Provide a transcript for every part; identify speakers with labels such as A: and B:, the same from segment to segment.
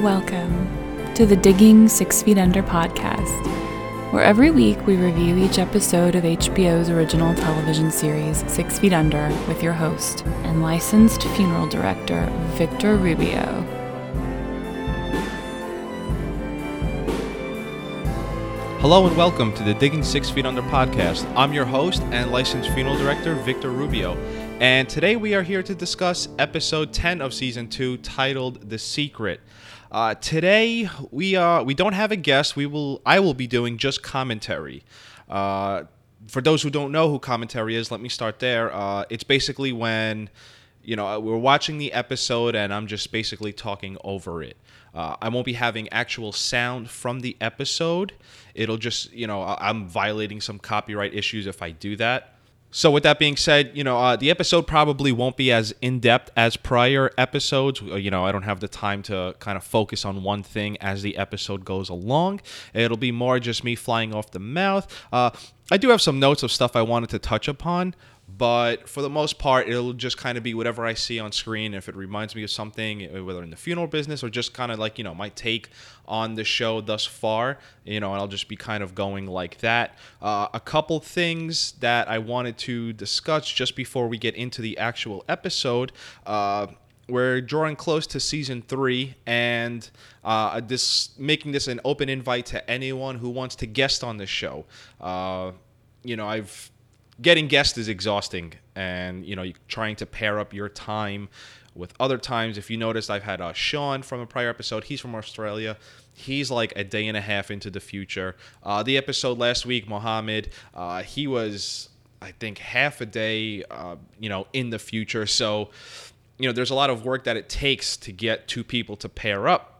A: Welcome to the Digging Six Feet Under podcast, where every week we review each episode of HBO's original television series, Six Feet Under, with your host and licensed funeral director, Victor Rubio.
B: Hello and welcome to the Digging Six Feet Under podcast. I'm your host and licensed funeral director, Victor Rubio. And today we are here to discuss episode 10 of season 2 titled The Secret. Uh, today we uh, we don't have a guest. We will I will be doing just commentary. Uh, for those who don't know who commentary is, let me start there. Uh, it's basically when you know we're watching the episode and I'm just basically talking over it. Uh, I won't be having actual sound from the episode. It'll just, you know, I'm violating some copyright issues if I do that. So, with that being said, you know, uh, the episode probably won't be as in depth as prior episodes. Uh, you know, I don't have the time to kind of focus on one thing as the episode goes along. It'll be more just me flying off the mouth. Uh, I do have some notes of stuff I wanted to touch upon, but for the most part it'll just kind of be whatever i see on screen if it reminds me of something uh, whether in the funeral business or just kind of like you know my take on the show thus far you know and i'll just be kind of going like that uh, a couple things that i wanted to discuss just before we get into the actual episode uh, we're drawing close to season three, and uh, this making this an open invite to anyone who wants to guest on this show. Uh, you know, I've getting guests is exhausting, and you know, trying to pair up your time with other times. If you noticed, I've had uh, Sean from a prior episode. He's from Australia. He's like a day and a half into the future. Uh, the episode last week, Mohammed, uh, he was, I think, half a day, uh, you know, in the future. So, you know, there's a lot of work that it takes to get two people to pair up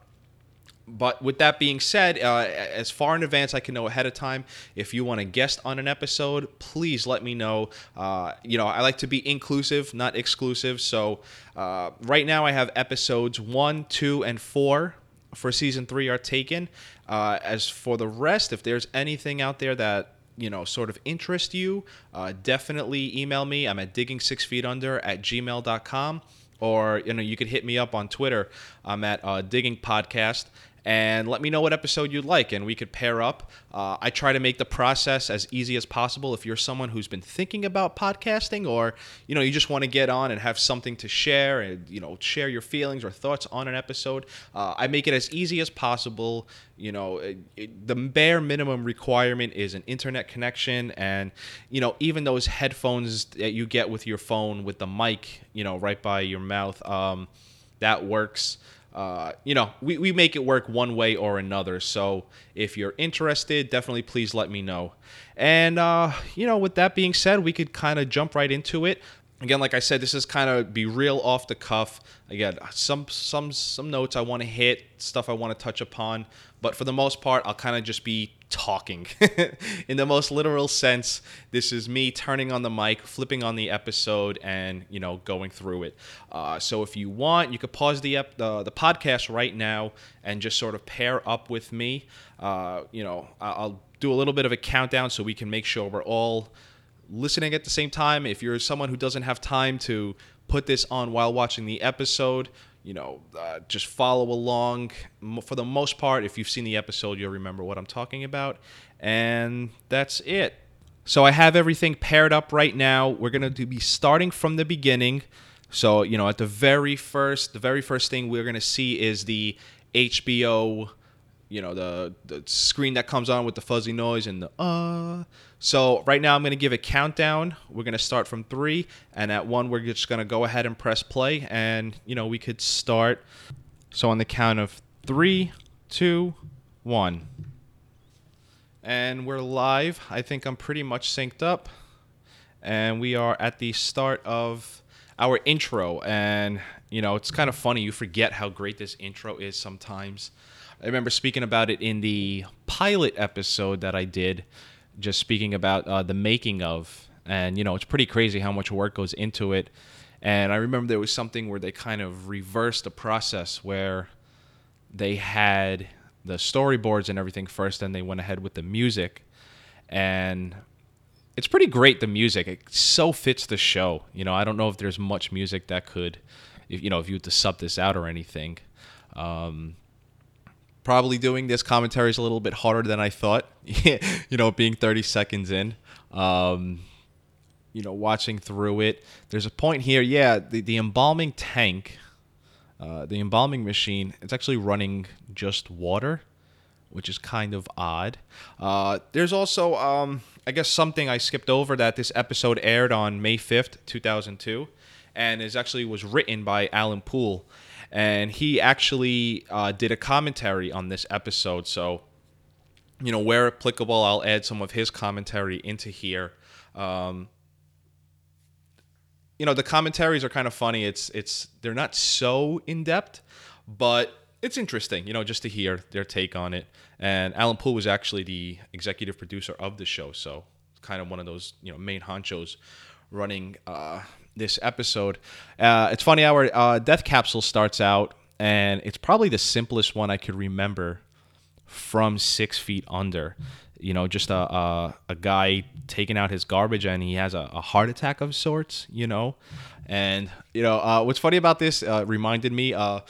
B: but with that being said, uh, as far in advance I can know ahead of time, if you want to guest on an episode, please let me know. Uh, you know, I like to be inclusive, not exclusive. So uh, right now I have episodes one, two, and four for season three are taken. Uh, as for the rest, if there's anything out there that you know sort of interest you uh, definitely email me i'm at digging six feet under at gmail.com or you know you could hit me up on twitter i'm at uh, digging podcast and let me know what episode you'd like and we could pair up. Uh, i try to make the process as easy as possible. If you're someone who's been thinking about podcasting or you know you just want to get on and have something to share and you know share your feelings or thoughts on an episode uh, i make it as easy as possible. You know it, it, the bare minimum requirement is an internet connection and you know even those headphones that you get with your phone with the mic you know right by your mouth um, that works uh, you know, we, we make it work one way or another. So if you're interested, definitely please let me know. And, uh, you know, with that being said, we could kind of jump right into it. Again, like I said, this is kind of be real off the cuff. Again, some some some notes I want to hit, stuff I want to touch upon, but for the most part, I'll kind of just be talking. In the most literal sense this is me turning on the mic flipping on the episode and you know going through it. Uh, so if you want you could pause the, ep- the the podcast right now and just sort of pair up with me. Uh, you know i'll do a little bit of a countdown so we can make sure we're all listening at the same time. If you're someone who doesn't have time to put this on while watching the episode you know, uh, just follow along. For the most part, if you've seen the episode, you'll remember what I'm talking about. And that's it. So I have everything paired up right now. We're going to be starting from the beginning. So, you know, at the very first, the very first thing we're going to see is the HBO you know the the screen that comes on with the fuzzy noise and the uh. So right now i'm going to give a countdown. We're going to start from three and at one we're just going to go ahead and press play and you know we could start. So on the count of three two one. And we're live. I think i'm pretty much synced up. And we are at the start of our intro. And you know it's kind of funny. You forget how great this intro is sometimes I remember speaking about it in the pilot episode that I did, just speaking about uh, the making of, and you know, it's pretty crazy how much work goes into it. And I remember there was something where they kind of reversed the process where they had the storyboards and everything first, and they went ahead with the music. And it's pretty great, the music. It so fits the show. You know, I don't know if there's much music that could, if, you know, if you were to sub this out or anything. Um, probably doing this commentary is a little bit harder than I thought. you know, being 30 seconds in, um, you know, watching through it. There's a point here. Yeah, the, the embalming tank, uh, the embalming machine, it's actually running just water, which is kind of odd. Uh, there's also, um, I guess, something I skipped over that this episode aired on May 5th, 2002, and is actually was written by Alan Poul and he actually uh, did a commentary on this episode. So, you know, where applicable, I'll add some of his commentary into here. Um, you know, the commentaries are kind of funny. It's it's they're not so in depth, but it's interesting, you know, just to hear their take on it. And Alan Poul was actually the executive producer of the show, so kind of one of those you know main honchos running uh, this episode. Uh, it's funny, how our uh, Death Capsule starts out, and it's probably the simplest one I could remember from Six Feet Under. You know, just a, a, a guy taking out his garbage, and he has a, a, heart attack of sorts. You know, and you know uh, what's funny about this uh, reminded me. Uh,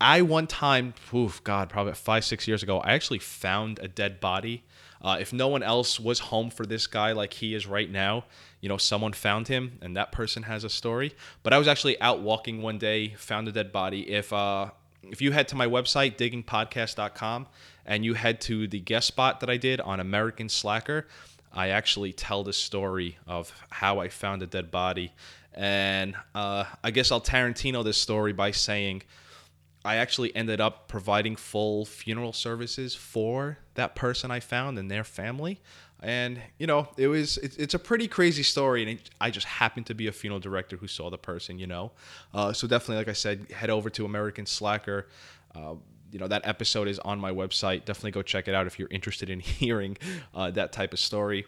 B: I one time, oof, God, probably five six years ago, I actually found a dead body. Uh, if no one else was home for this guy like he is right now, you know, someone found him and that person has a story. But I was actually out walking one day, found a dead body. If uh, if you head to my website, diggingpodcast.com, and you head to the guest spot that I did on American Slacker, I actually tell the story of how I found a dead body. And uh, I guess I'll Tarantino this story by saying I actually ended up providing full funeral services for that person I found and their family. And you know it was it's, it's a pretty crazy story and it, i just happened to be a funeral director who saw the person you know? Uh, so definitely like i said head over to american slacker. Uh, you know that episode is on my website. Definitely go check it out if you're interested in hearing uh, that type of story.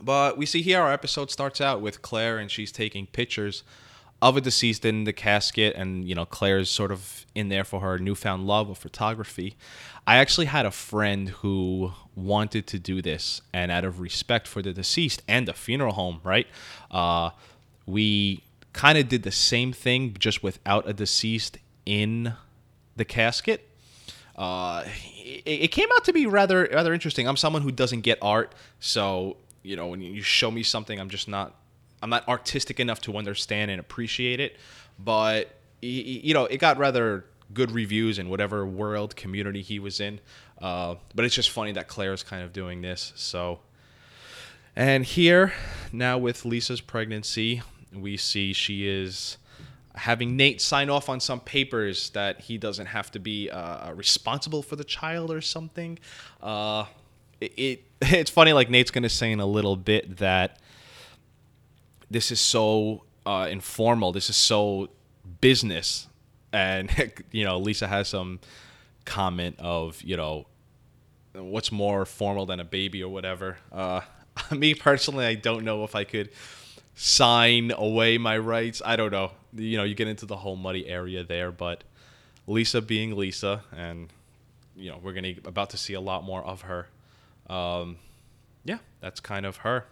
B: But we see here our episode starts out with claire and she's taking pictures of a deceased in the casket and you know claire's sort of in there for her newfound love of photography i actually had a friend who wanted to do this, and out of respect for the deceased and the funeral home, right? Uh, we kind of did the same thing, just without a deceased in the casket. Uh, it, it, came out to be rather rather interesting. I'm someone who doesn't get art, so you know when you show me something, I'm just not I'm not artistic enough to understand and appreciate it. But you know, it got rather good reviews in whatever world community he was in. Uh, but it's just funny that Claire's kind of doing this. So, and here now with Lisa's pregnancy, we see she is having Nate sign off on some papers that he doesn't have to be uh, responsible for the child or something. Uh, it, it it's funny. Like Nate's gonna say in a little bit that this is so uh, informal. This is so business, and you know Lisa has some comment of you know what's more formal than a baby or whatever. Uh, me personally, I don't know if I could sign away my rights. I don't know. You know, you get into the whole muddy area there, but Lisa being Lisa, and you know, we're gonna about to see a lot more of her. Um, yeah, that's kind of her.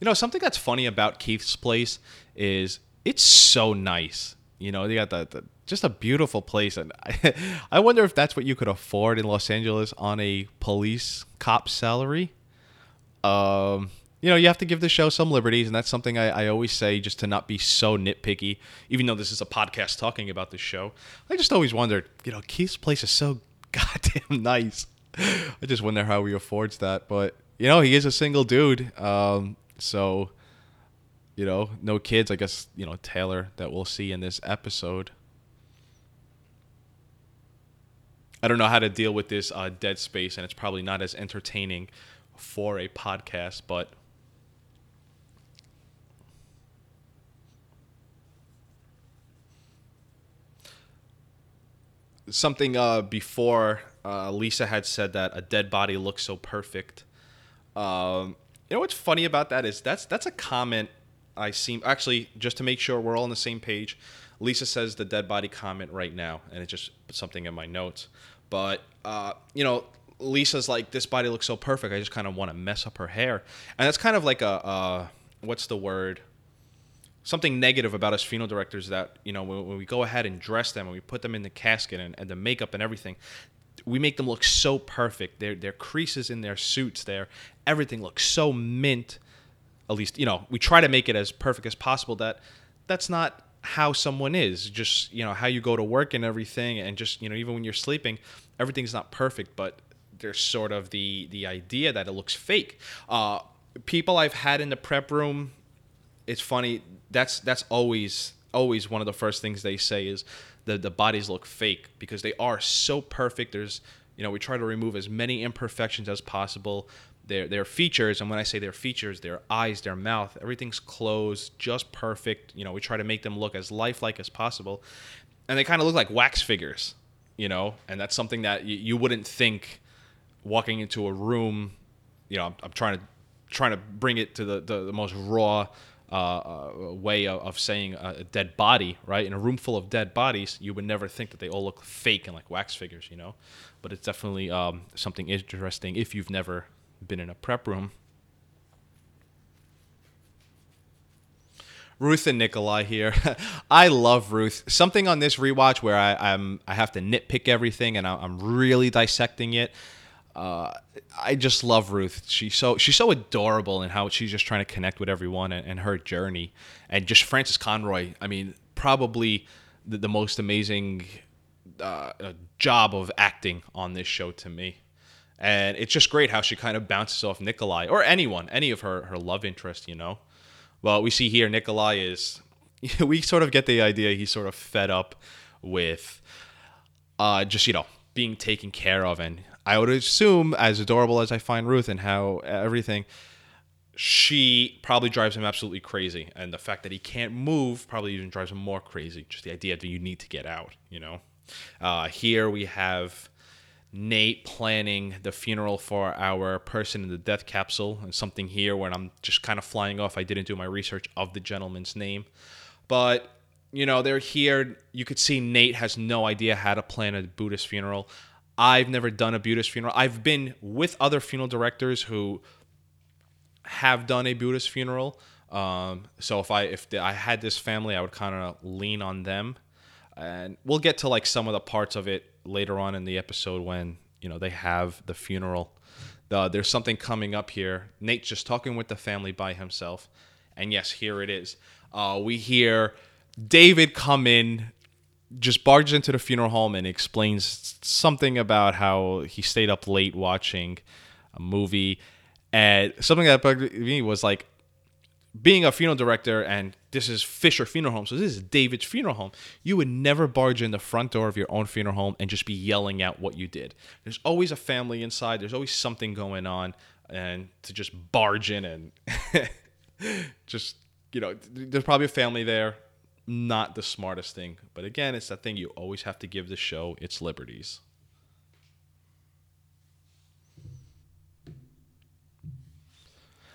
B: You know, something that's funny about Keith's place is it's so nice. You know, they got the, the just a beautiful place, and I, I wonder if that's what you could afford in Los Angeles on a police cop salary. Um, you know, you have to give the show some liberties, and that's something I, I always say just to not be so nitpicky. Even though this is a podcast talking about the show, I just always wondered, you know, Keith's place is so goddamn nice. I just wonder how he affords that, but you know, he is a single dude, um, so you know, no kids. I guess you know Taylor that we'll see in this episode. I don't know how to deal with this uh, dead space, and it's probably not as entertaining for a podcast, but. Something uh, before uh, Lisa had said that a dead body looks so perfect. Um, you know what's funny about that is that's that's a comment I seem actually just to make sure we're all on the same page. Lisa says the dead body comment right now, and it just something in my notes. But uh, you know, Lisa's like, this body looks so perfect. I just kind of want to mess up her hair, and that's kind of like a what's the word? something negative about us funeral directors that you know when, when we go ahead and dress them and we put them in the casket and, and the makeup and everything we make them look so perfect. Their their creases in their suits their everything looks so mint at least you know we try to make it as perfect as possible. That that's not how someone is. Just you know how you go to work and everything and just you know even when you're sleeping everything's not perfect but there's sort of the the idea that it looks fake. Uh, people i've had in the prep room it's funny that's that's always always one of the first things they say is the the bodies look fake because they are so perfect. There's you know we try to remove as many imperfections as possible. Their their features and when i say their features their eyes their mouth everything's closed just perfect. You know we try to make them look as lifelike as possible. And they kind of look like wax figures you know? And that's something that you, you wouldn't think walking into a room you know i'm, I'm trying to trying to bring it to the, the, the most raw uh, uh, way of, of, saying a dead body, right? In a room full of dead bodies, you would never think that they all look fake and like wax figures, you know. But it's definitely um, something interesting if you've never been in a prep room. Ruth and Nikolai here. I love Ruth. Something on this rewatch where I, am I have to nitpick everything and I, am really dissecting it. Uh, I just love Ruth. She's so she's so adorable in how she's just trying to connect with everyone and, and her journey. And just Frances Conroy. I mean, probably the, the most amazing uh, job of acting on this show to me and it's just great how she kind of bounces off Nikolai or anyone, any of her her love interest, you know. Well, we see here Nikolai is we sort of get the idea he's sort of fed up with uh just you know being taken care of and I would assume as adorable as I find Ruth and how everything she probably drives him absolutely crazy and the fact that he can't move probably even drives him more crazy just the idea that you need to get out you know uh, here we have Nate planning the funeral for our person in the death capsule and something here where I'm just kind of flying off. I didn't do my research of the gentleman's name. But, you know, they're here. You could see Nate has no idea how to plan a Buddhist funeral. I've never done a Buddhist funeral. I've been with other funeral directors who have done a Buddhist funeral. Um, so if I if I had this family, I would kind of lean on them. And we'll get to like some of the parts of it later on in the episode when you know they have the funeral. Uh, there's something coming up here. Nate's just talking with the family by himself, and yes, here it is. Uh, we hear David come in, just barges into the funeral home and explains something about how he stayed up late watching a movie, and something that bugged me was like being a funeral director and this is Fisher Funeral Home, so this is David's funeral home. You would never barge in the front door of your own funeral home and just be yelling out what you did. There's always a family inside. There's always something going on, and to just barge in and just you know, there's probably a family there. Not the smartest thing, but again, it's that thing you always have to give the show its liberties.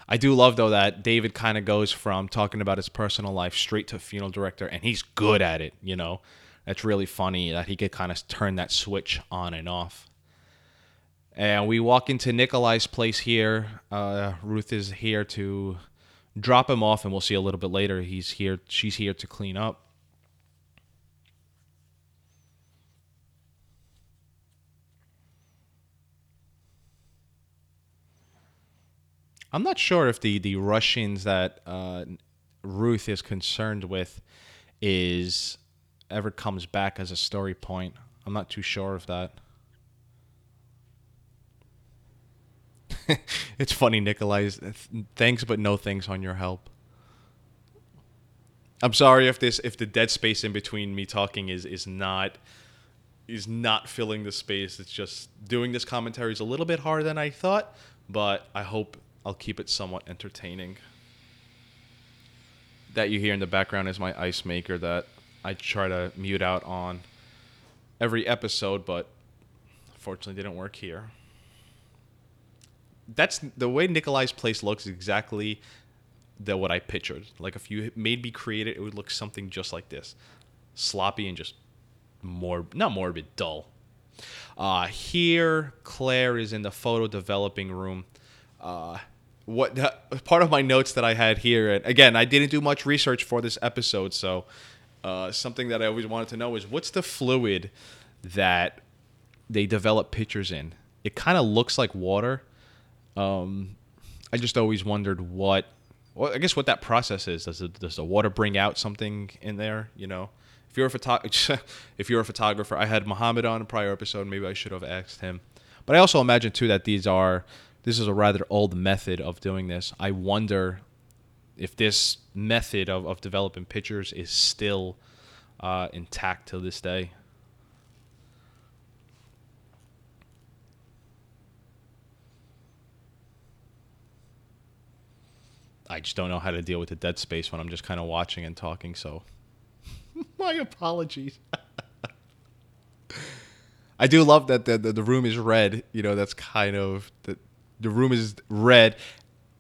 B: I do love though that David kind of goes from talking about his personal life straight to funeral director, and he's good at it. You know, that's really funny that he could kind of turn that switch on and off. And we walk into Nikolai's place here. Uh, Ruth is here to drop him off, and we'll see a little bit later. He's here. She's here to clean up. I'm not sure if the the Russians that uh, Ruth is concerned with is ever comes back as a story point. I'm not too sure of that. it's funny, Nikolai's thanks but no thanks on your help. I'm sorry if this if the dead space in between me talking is is not is not filling the space. It's just doing this commentary is a little bit harder than I thought, but I hope I'll keep it somewhat entertaining. That you hear in the background is my ice maker that I try to mute out on every episode, but fortunately didn't work here. That's the way Nikolai's place looks exactly the what I pictured. Like if you made me create it, it would look something just like this. Sloppy and just more not morbid, dull. Uh, here Claire is in the photo developing room. Uh, what part of my notes that I had here, and again, I didn't do much research for this episode, so uh, something that I always wanted to know is what's the fluid that they develop pictures in? It kind of looks like water. Um, I just always wondered what, well, I guess what that process is. Does it, does the water bring out something in there? You know, if you're a if you're a photographer, I had Muhammad on a prior episode. Maybe I should have asked him. But I also imagine too that these are this is a rather old method of doing this. I wonder if this method of, of developing pictures is still uh, intact to this day. I just don't know how to deal with the dead space when I'm just kind of watching and talking. So, my apologies. I do love that the, the, the room is red. You know, that's kind of the the room is red,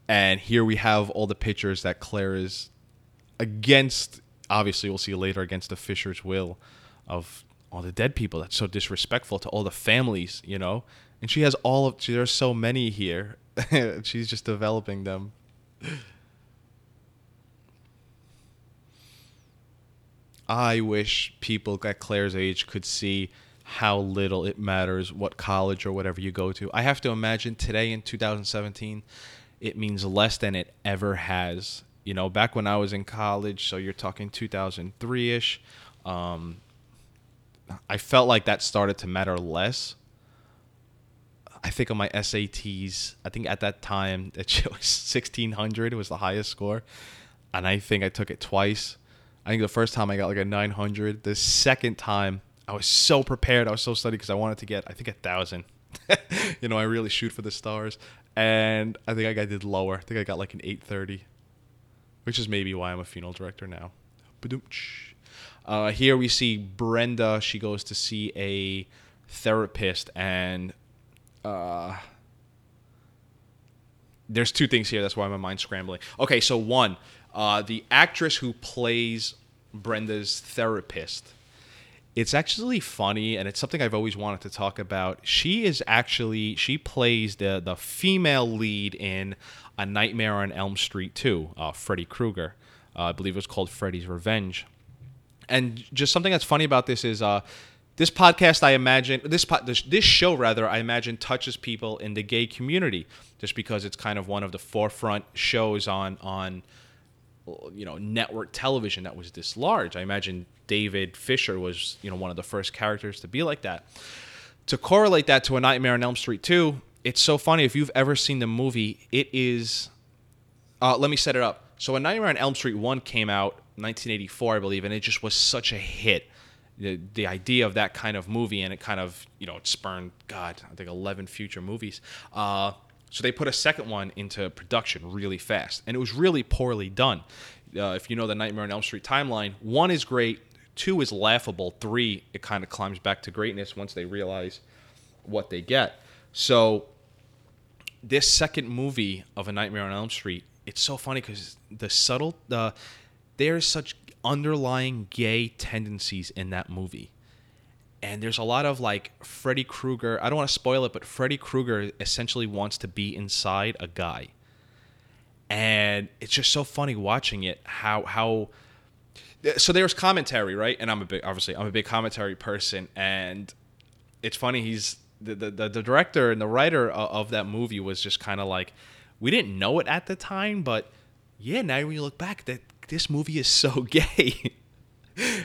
B: and here we have all the pictures that Claire is against. Obviously, we'll see later against the Fisher's will of all the dead people. That's so disrespectful to all the families, you know. And she has all of. There's so many here. She's just developing them. I wish people at Claire's age could see how little it matters what college or whatever you go to. I have to imagine today in 2017, it means less than it ever has. You know, back when I was in college, so you're talking 2003 ish, um, I felt like that started to matter less. I think on my SATs, I think at that time it was 1600 was the highest score, and I think I took it twice. I think the first time I got like a 900. The second time I was so prepared. I was so studied because I wanted to get, I think, a thousand. you know, I really shoot for the stars, and I think I did lower. I think I got like an eight thirty, which is maybe why I'm a funeral director now. Uh, here we see Brenda. She goes to see a therapist, and uh, there's two things here. That's why my mind's scrambling. Okay, so one, uh, the actress who plays Brenda's therapist it's actually funny and it's something I've always wanted to talk about. She is actually she plays the the female lead in A Nightmare on Elm Street 2, uh, Freddy Krueger. Uh, I believe it was called Freddy's Revenge. And just something that's funny about this is uh, this podcast I imagine this, po- this this show rather I imagine touches people in the gay community just because it's kind of one of the forefront shows on on you know network television that was this large. I imagine David Fisher was you know one of the first characters to be like that. To correlate that to a Nightmare on Elm Street 2, it's so funny. If you've ever seen the movie, it is. Uh, let me set it up. So, a Nightmare on Elm Street 1 came out 1984, I believe, and it just was such a hit. The, the idea of that kind of movie, and it kind of, you know, it spurned, God, I think 11 future movies. Uh, so they put a second one into production really fast, and it was really poorly done. Uh, if you know the Nightmare on Elm Street timeline, one is great, two is laughable, three it kind of climbs back to greatness once they realize what they get. So this second movie of A Nightmare on Elm Street, it's so funny because the subtle, the there's such underlying gay tendencies in that movie and there's a lot of like Freddy Krueger. I don't want to spoil it, but Freddy Krueger essentially wants to be inside a guy, and it's just so funny watching it. How how so there's commentary, right? And I'm a big obviously I'm a big commentary person, and it's funny. He's the the, the director and the writer of, of that movie was just kind of like, we didn't know it at the time, but yeah, now when you look back, that this movie is so gay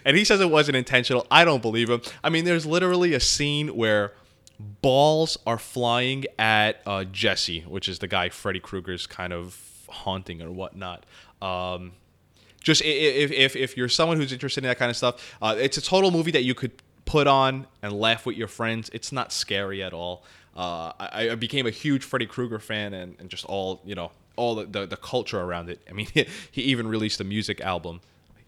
B: and he says it wasn't intentional. I don't believe him. I mean, there's literally a scene where balls are flying at uh, Jesse, which is the guy Freddy Krueger's kind of haunting or whatnot. Um, just if, if, if you're someone who's interested in that kind of stuff, uh, it's a total movie that you could put on and laugh with your friends. It's not scary at all. Uh, I, I, became a huge Freddy Krueger fan and, and just all, you know, all the, the, the culture around it. I mean, he even released a music album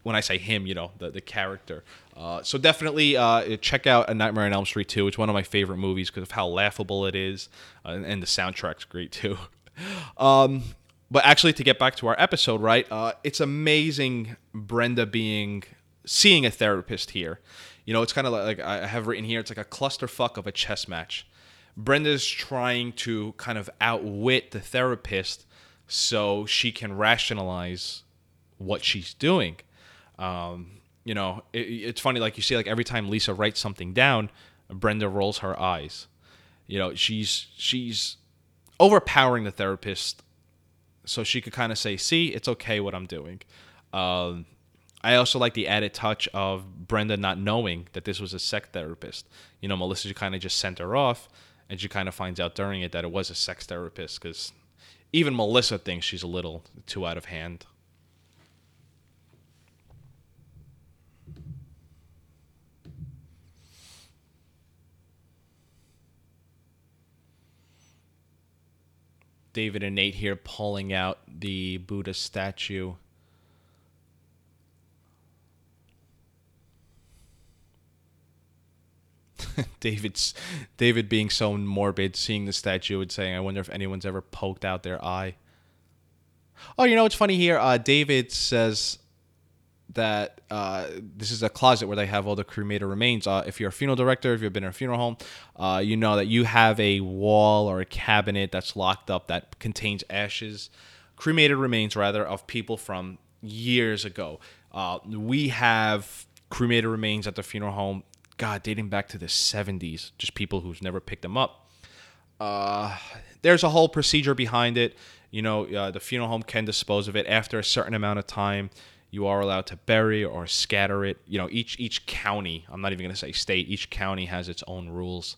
B: when I say him, you know, the, the character. Uh, so definitely uh, check out A Nightmare on Elm Street 2. It's one of my favorite movies because of how laughable it is, uh, and, and, the soundtrack's great too. um, but actually, to get back to our episode, right? Uh, it's amazing Brenda being seeing a therapist here. You know, it's kind of like, like I have written here. It's like a clusterfuck of a chess match. Brenda's trying to kind of outwit the therapist so she can rationalize what she's doing. Um, you know, it, it's funny, like you see, like every time Lisa writes something down, Brenda rolls her eyes. You know, she's she's overpowering the therapist, so she could kind of say, "See, it's okay what I'm doing." Um, I also like the added touch of Brenda not knowing that this was a sex therapist. You know, Melissa kind of just sent her off, and she kind of finds out during it that it was a sex therapist because even Melissa thinks she's a little too out of hand. David and Nate here pulling out the Buddha statue. David's David being so morbid, seeing the statue and saying, "I wonder if anyone's ever poked out their eye." Oh, you know what's funny here? Uh, David says that uh, this is a closet where they have all the cremated remains. Uh, if you're a funeral director, if you've been in a funeral home, uh, you know that you have a wall or a cabinet that's locked up that contains ashes, cremated remains rather, of people from years ago. Uh, we have cremated remains at the funeral home God, dating back to the 70s, just people who've never picked them up. Uh, there's a whole procedure behind it. You know, uh, the funeral home can dispose of it after a certain amount of time. You are allowed to bury or scatter it. You know, each each county. I'm not even going to say state. Each county has its own rules.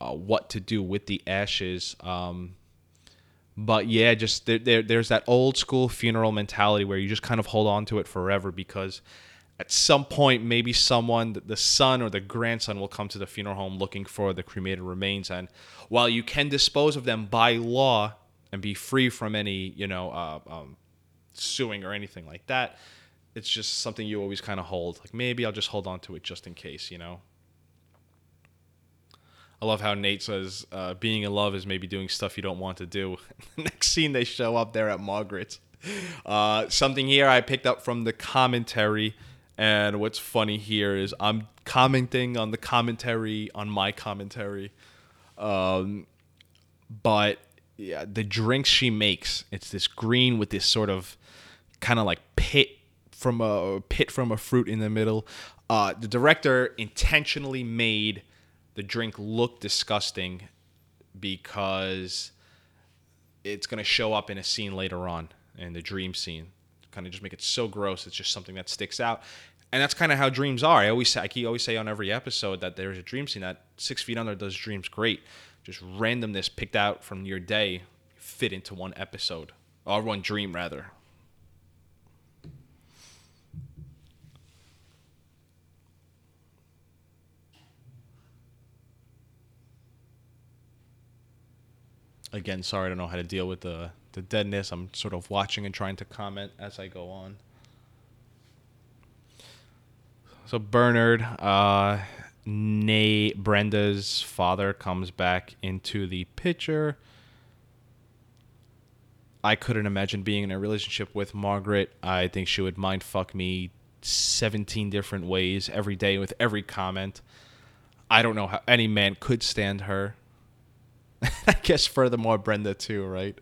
B: Uh, what to do with the ashes. Um, but yeah, just there, there, there's that old school funeral mentality where you just kind of hold on to it forever because at some point, maybe someone, the son or the grandson, will come to the funeral home looking for the cremated remains. And while you can dispose of them by law and be free from any, you know, uh, um, suing or anything like that, it's just something you always kind of hold. Like maybe I'll just hold on to it just in case, you know. I love how Nate says uh, being in love is maybe doing stuff you don't want to do. Next scene, they show up there at Margaret's. Uh, something here I picked up from the commentary and what's funny here is I'm commenting on the commentary on my commentary. Um, but yeah, the drinks she makes, it's this green with this sort of kind of like pit from a pit from a fruit in the middle. Uh, the director intentionally made the drink look disgusting because it's going to show up in a scene later on in the dream scene kind of just make it so gross. It's just something that sticks out. And that's kind of how dreams are. I always say, I always say on every episode that there's a dream scene that Six Feet Under does dreams great. Just randomness picked out from your day fit into one episode or one dream rather. Again, sorry I don't know how to deal with the the deadness. I'm sort of watching and trying to comment as I go on. So Bernard, uh, Nate, Brenda's father comes back into the picture. I couldn't imagine being in a relationship with Margaret. I think she would mind fuck me 17 different ways every day with every comment. I don't know how any man could stand her. I guess furthermore, Brenda too, right?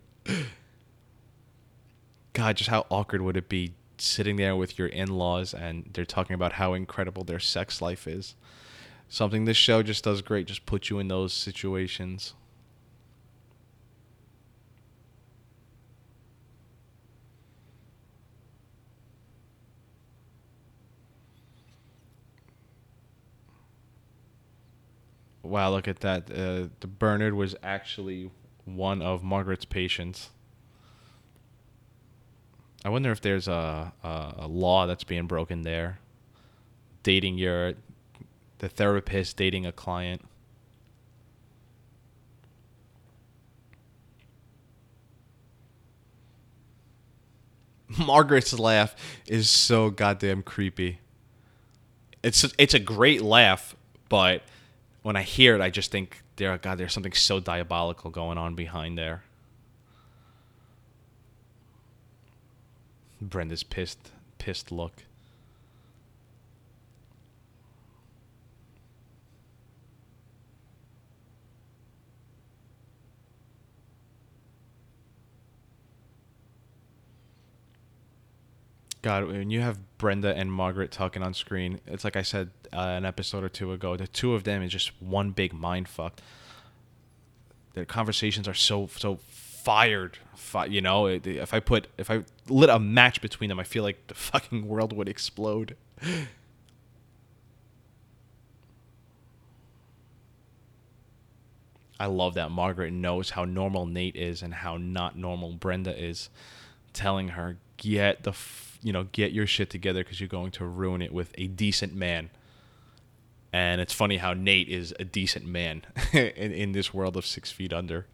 B: God, just how awkward would it be sitting there with your in-laws and they're talking about how incredible their sex life is. Something this show just does great, just put you in those situations. Wow, look at that. Uh, the Bernard was actually one of Margaret's patients. I wonder if there's a, a, a law that's being broken there. Dating your the therapist dating a client. Margaret's laugh is so goddamn creepy. It's it's a great laugh, but when I hear it, I just think, there, God, there's something so diabolical going on behind there." Brenda's pissed, pissed look. God, when you have Brenda and Margaret talking on screen, it's like I said uh, an episode or two ago. The two of them is just one big mind fuck. Their conversations are so so fired. Fi- you know, if I put if I lit a match between them, I feel like the fucking world would explode. I love that Margaret knows how normal Nate is and how not normal Brenda is, telling her get the f- you know get your shit together because you're going to ruin it with a decent man. And it's funny how Nate is a decent man in in this world of Six Feet Under.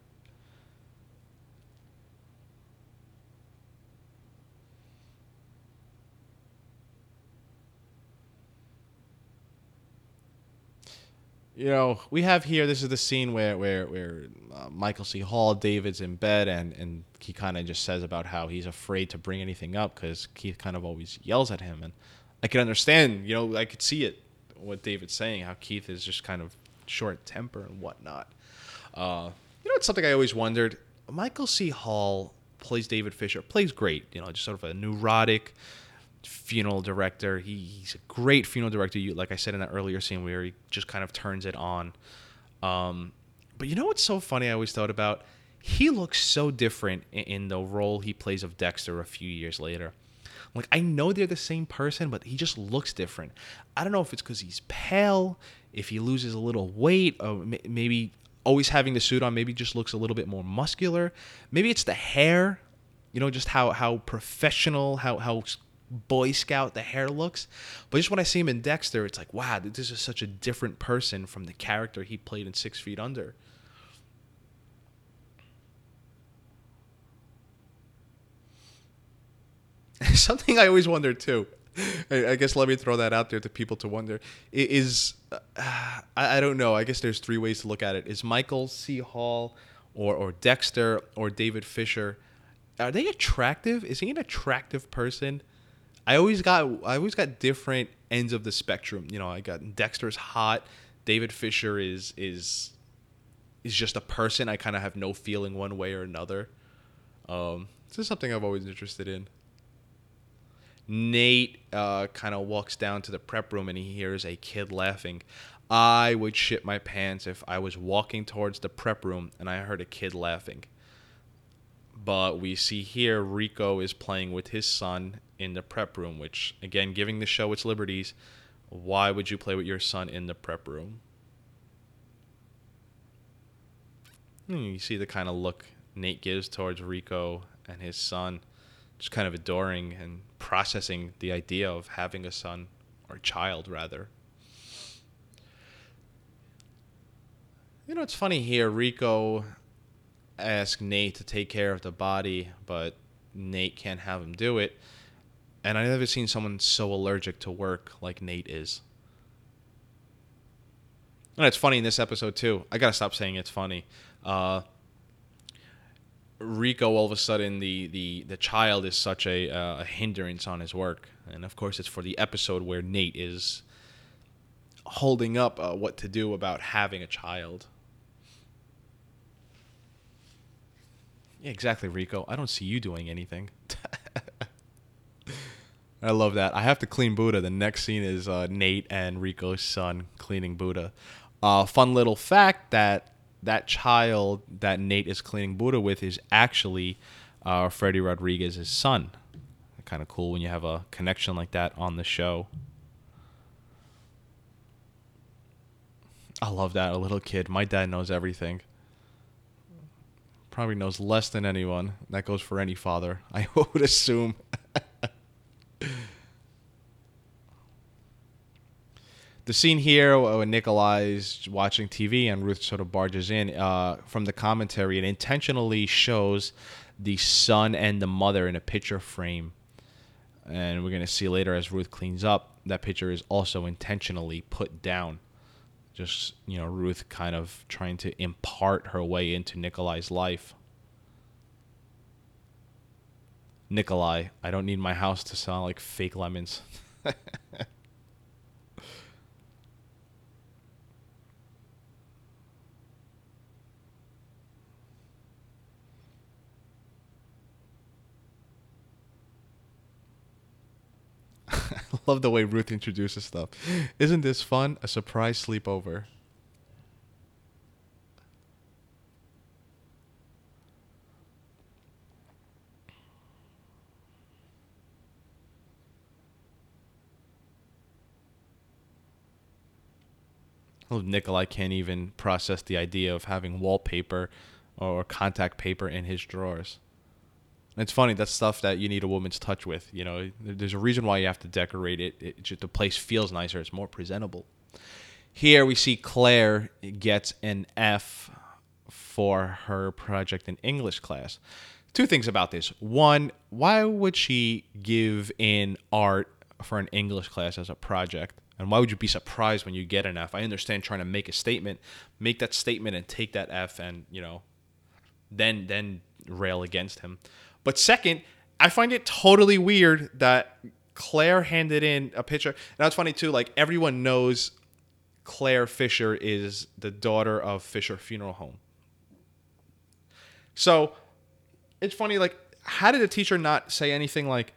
B: you know, we have here. This is the scene where where where uh, Michael C. Hall, David's in bed, and and he kind of just says about how he's afraid to bring anything up because Keith kind of always yells at him, and I can understand. You know, I could see it what David's saying, how Keith is just kind of short temper and whatnot. Uh, you know, it's something I always wondered. Michael C. Hall plays David Fisher, plays great. You know, just sort of a neurotic funeral director. He, he's a great funeral director. You, like I said in that earlier scene where he just kind of turns it on. Um, but you know what's so funny? I always thought about. He looks so different in, in the role he plays of Dexter a few years later. Like I know they're the same person, but he just looks different. I don't know if it's because he's pale, if he loses a little weight, or maybe always having the suit on, maybe just looks a little bit more muscular. Maybe it's the hair, you know, just how how professional, how how Boy Scout the hair looks. But just when I see him in Dexter, it's like, wow, this is such a different person from the character he played in Six Feet Under. Something I always wonder too. I guess let me throw that out there to people to wonder is uh, I, don't know. I guess there's three ways to look at it. Is Michael C. Hall or or Dexter or David Fisher are they attractive? Is he an attractive person? I always got I always got different ends of the spectrum. You know, I got Dexter's hot, David Fisher is is is just a person. I kind of have no feeling one way or another. Um, this is something I've always interested in. Nate uh, kind of walks down to the prep room and he hears a kid laughing. I would shit my pants if I was walking towards the prep room and I heard a kid laughing. But we see here Rico is playing with his son in the prep room, which, again, giving the show its liberties, why would you play with your son in the prep room? Hmm, you see the kind of look Nate gives towards Rico and his son, just kind of adoring and processing the idea of having a son or child, rather. You know, it's funny here. Rico asks Nate to take care of the body, but Nate can't have him do it and I've never seen someone so allergic to work like Nate is. And it's funny in this episode too. I gotta stop saying it's funny. Uh, Rico, all of a sudden, the the the child is such a uh, a hindrance on his work, and of course, it's for the episode where Nate is holding up uh, what to do about having a child. Yeah, exactly, Rico. I don't see you doing anything. I love that. I have to clean Buddha. The next scene is uh, Nate and Rico's son cleaning Buddha. Uh, fun little fact that that child that Nate is cleaning Buddha with is actually uh, Freddy Rodriguez's son. Kind of cool when you have a connection like that on the show. I love that. A little kid. My dad knows everything. Probably knows less than anyone. That goes for any father, I would assume. the scene here when Nikolai's watching TV and Ruth sort of barges in uh, from the commentary, it intentionally shows the son and the mother in a picture frame. And we're going to see later as Ruth cleans up, that picture is also intentionally put down. Just, you know, Ruth kind of trying to impart her way into Nikolai's life. Nikolai, I don't need my house to sound like fake lemons. love the way Ruth introduces stuff. Isn't this fun? A surprise sleepover. Oh, Nikolai can't even process the idea of having wallpaper or contact paper in his drawers. And it's funny that's stuff that you need a woman's touch with. You know, there's a reason why you have to decorate it. It just the place feels nicer. It's more presentable. Here we see Claire gets an F for her project in English class. Two things about this. One, why would she give in art for an English class as a project? And why would you be surprised when you get an F? I understand trying to make a statement, make that statement and take that F and, you know, then then rail against him. But second, I find it totally weird that Claire handed in a picture. And that's funny too. Like everyone knows Claire Fisher is the daughter of Fisher Funeral Home. So it's funny, like, how did the teacher not say anything like,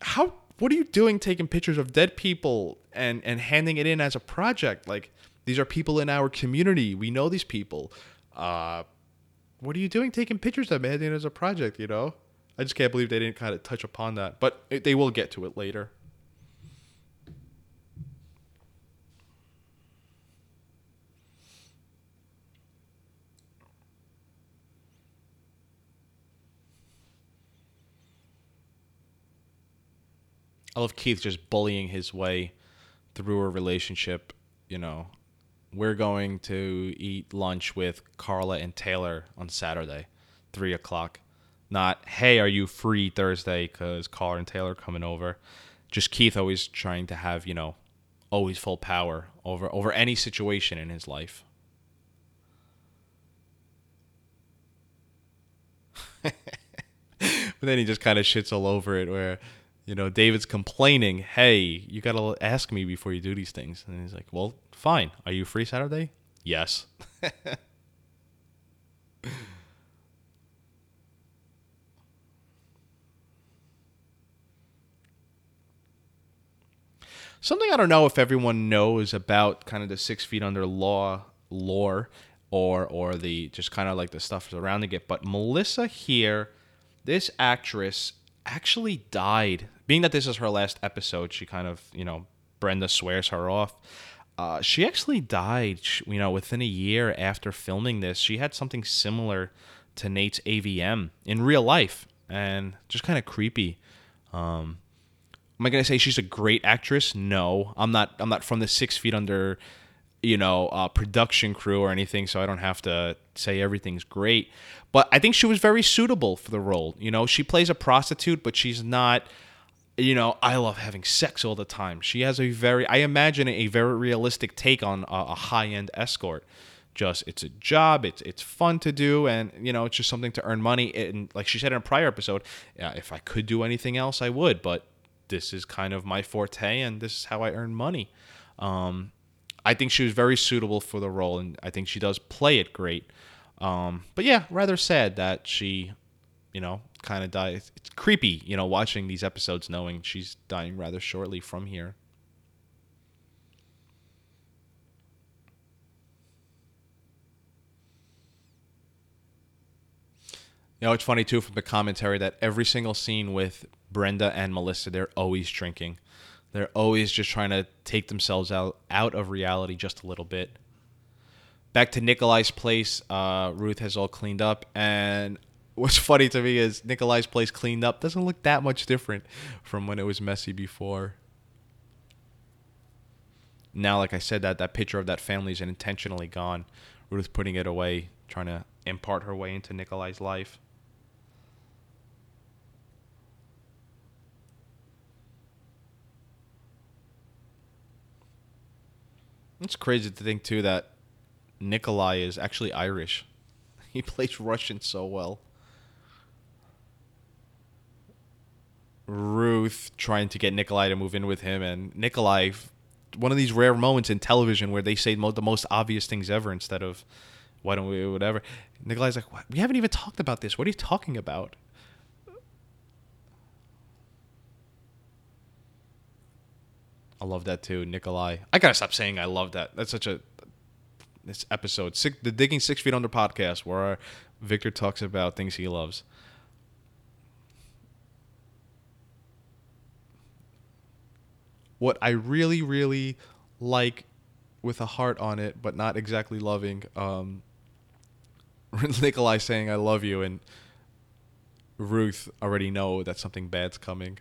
B: how what are you doing taking pictures of dead people and and handing it in as a project? Like these are people in our community. We know these people. Uh, what are you doing taking pictures of me? it as a project, you know? I just can't believe they didn't kind of touch upon that. But it, they will get to it later. I love Keith just bullying his way through a relationship, you know, we're going to eat lunch with Carla and Taylor on Saturday, three o'clock. Not, hey, are you free Thursday? Because Carla and Taylor coming over. Just Keith always trying to have, you know, always full power over over any situation in his life. but then he just kind of shits all over it where you know, David's complaining, hey, you got to ask me before you do these things. And he's like, well, fine. Are you free Saturday? Yes. Something I don't know if everyone knows about kind of the six feet under law lore or or the just kind of like the stuff surrounding it. But Melissa here, this actress actually died being that this is her last episode, she kind of, you know, Brenda swears her off. Uh, she actually died, you know, within a year after filming this. She had something similar to Nate's AVM in real life, and just kind of creepy. Um, am I gonna say she's a great actress? No, I'm not. I'm not from the Six Feet Under, you know, uh, production crew or anything, so I don't have to say everything's great. But I think she was very suitable for the role. You know, she plays a prostitute, but she's not you know, I love having sex all the time. She has a very, I imagine a very realistic take on a, a high end escort. Just it's a job, it's it's fun to do, and you know it's just something to earn money. And like she said in a prior episode, if I could do anything else, I would. But this is kind of my forte, and this is how I earn money. Um, I think she was very suitable for the role, and I think she does play it great. Um, but yeah, rather sad that she, you know, kind of die. It's, it's creepy, you know, watching these episodes knowing she's dying rather shortly from here. You know, it's funny too from the commentary that every single scene with Brenda and Melissa, they're always drinking. They're always just trying to take themselves out out of reality just a little bit. Back to Nikolai's place, uh, Ruth has all cleaned up, and what's funny to me is Nikolai's place cleaned up doesn't look that much different from when it was messy before. Now, like I said, that that picture of that family is intentionally gone. Ruth putting it away, trying to impart her way into Nikolai's life. It's crazy to think too that Nikolai is actually Irish. He plays Russian so well. Ruth trying to get Nikolai to move in with him, and Nikolai, one of these rare moments in television where they say the most obvious things ever instead of why don't we whatever. Nikolai's like, we haven't even talked about this. What are you talking about? I love that too, Nikolai. I gotta stop saying I love that. That's such a this episode, six, the Digging Six Feet Under podcast, where Victor talks about things he loves. What I really, really like with a heart on it, but not exactly loving, um, Nikolai saying "I love you" and Ruth already know that something bad's coming.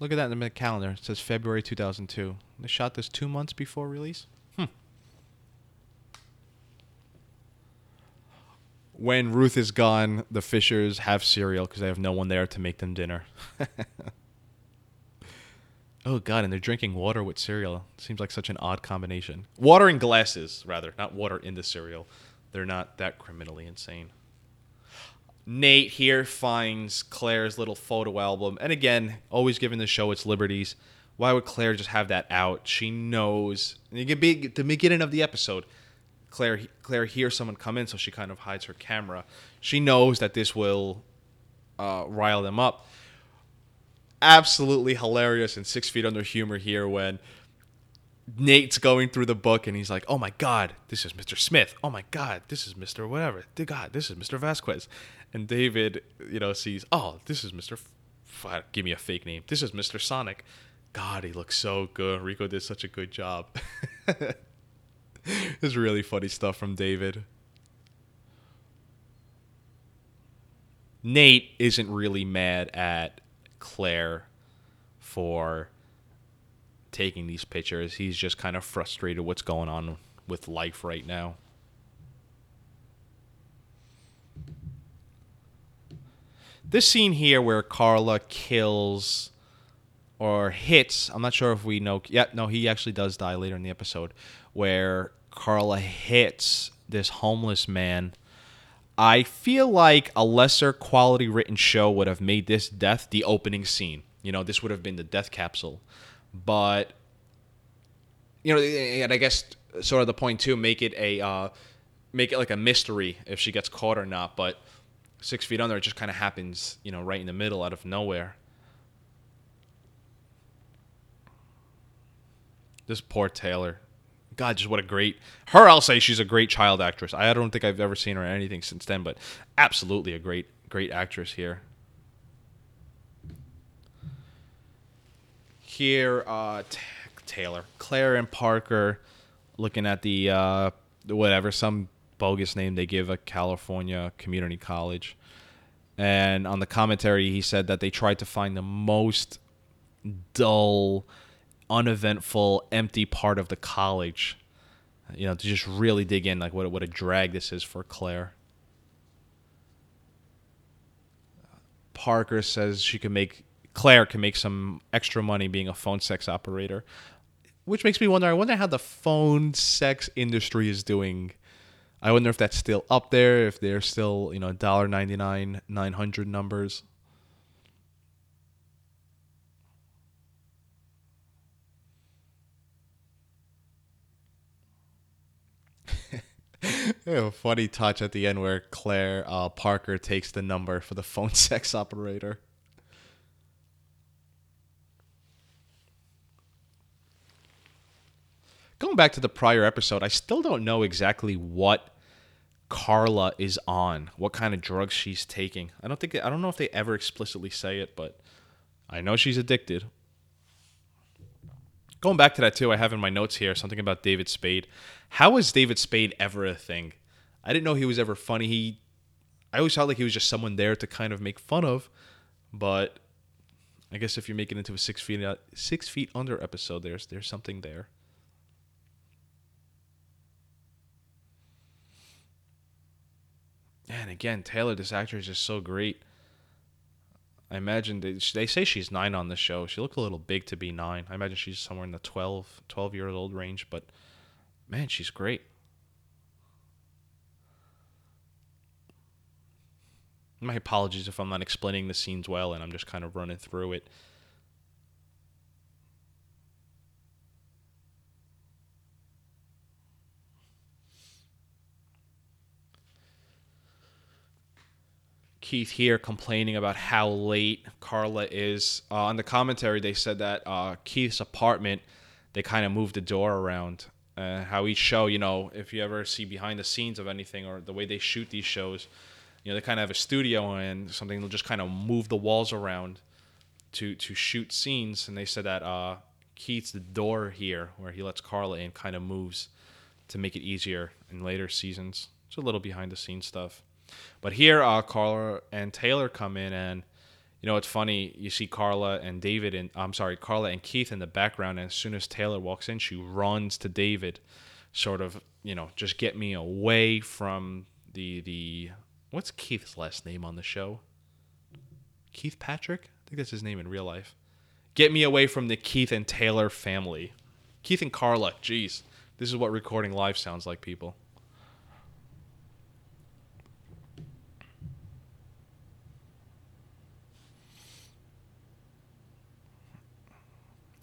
B: Look at that in the calendar. It says February 2002. They shot this two months before release. Hmm. When Ruth is gone, the Fishers have cereal because they have no one there to make them dinner. oh God! And they're drinking water with cereal. Seems like such an odd combination. Water in glasses, rather, not water in the cereal. They're not that criminally insane. Nate here finds Claire's little photo album. And again, always giving the show its liberties. Why would Claire just have that out? She knows. And you can be the beginning of the episode. Claire Claire hears someone come in, so she kind of hides her camera. She knows that this will uh, rile them up. Absolutely hilarious and six feet under humor here when Nate's going through the book and he's like, "Oh my God, this is Mr. Smith. Oh my God, this is Mr. Whatever. God, this is Mr. Vasquez." And David, you know, sees, "Oh, this is Mr. F- give me a fake name. This is Mr. Sonic." God, he looks so good. Rico did such a good job. It's really funny stuff from David. Nate isn't really mad at Claire for taking these pictures. He's just kind of frustrated what's going on with life right now. This scene here where Carla kills or hits, I'm not sure if we know. Yeah, no, he actually does die later in the episode where Carla hits this homeless man. I feel like a lesser quality written show would have made this death the opening scene. You know, this would have been the death capsule. But you know, and I guess sort of the point too, make it a uh, make it like a mystery if she gets caught or not. But six feet under, it just kind of happens, you know, right in the middle, out of nowhere. This poor Taylor. God, just what a great her. I'll say she's a great child actress. I don't think I've ever seen her in anything since then, but absolutely a great, great actress here. Here, uh, T- Taylor, Claire, and Parker looking at the uh, whatever some bogus name they give a California community college. And on the commentary, he said that they tried to find the most dull uneventful, empty part of the college. You know, to just really dig in, like what what a drag this is for Claire. Parker says she can make Claire can make some extra money being a phone sex operator, which makes me wonder. I wonder how the phone sex industry is doing. I wonder if that's still up there, if they're still you know dollar ninety nine, nine hundred numbers. a funny touch at the end where Claire uh, Parker takes the number for the phone sex operator. Going back to the prior episode, I still don't know exactly what Carla is on, what kind of drugs she's taking. I don't think I don't know if they ever explicitly say it, but I know she's addicted. Going back to that too, I have in my notes here something about David Spade. How was David Spade ever a thing? I didn't know he was ever funny. He, I always felt like he was just someone there to kind of make fun of, but I guess if you make it into a six feet uh, six feet under episode, there's there's something there. And again, Taylor, this actor is just so great. I imagine they, they say she's nine on the show. She looked a little big to be nine. I imagine she's somewhere in the 12, 12 year old range, but man, she's great. My apologies if I'm not explaining the scenes well and I'm just kind of running through it. Keith here complaining about how late Carla is. Uh, on the commentary, they said that uh, Keith's apartment, they kind of moved the door around. Uh, how each show, you know, if you ever see behind the scenes of anything or the way they shoot these shows, you know, they kind of have a studio and something they'll just kind of move the walls around to to shoot scenes. And they said that uh, Keith's door here where he lets Carla in kind of moves to make it easier in later seasons. It's a little behind the scenes stuff. But here, uh, Carla and Taylor come in, and you know it's funny. You see Carla and David, and I'm sorry, Carla and Keith in the background. And as soon as Taylor walks in, she runs to David, sort of, you know, just get me away from the the what's Keith's last name on the show? Keith Patrick, I think that's his name in real life. Get me away from the Keith and Taylor family. Keith and Carla, jeez, this is what recording live sounds like, people.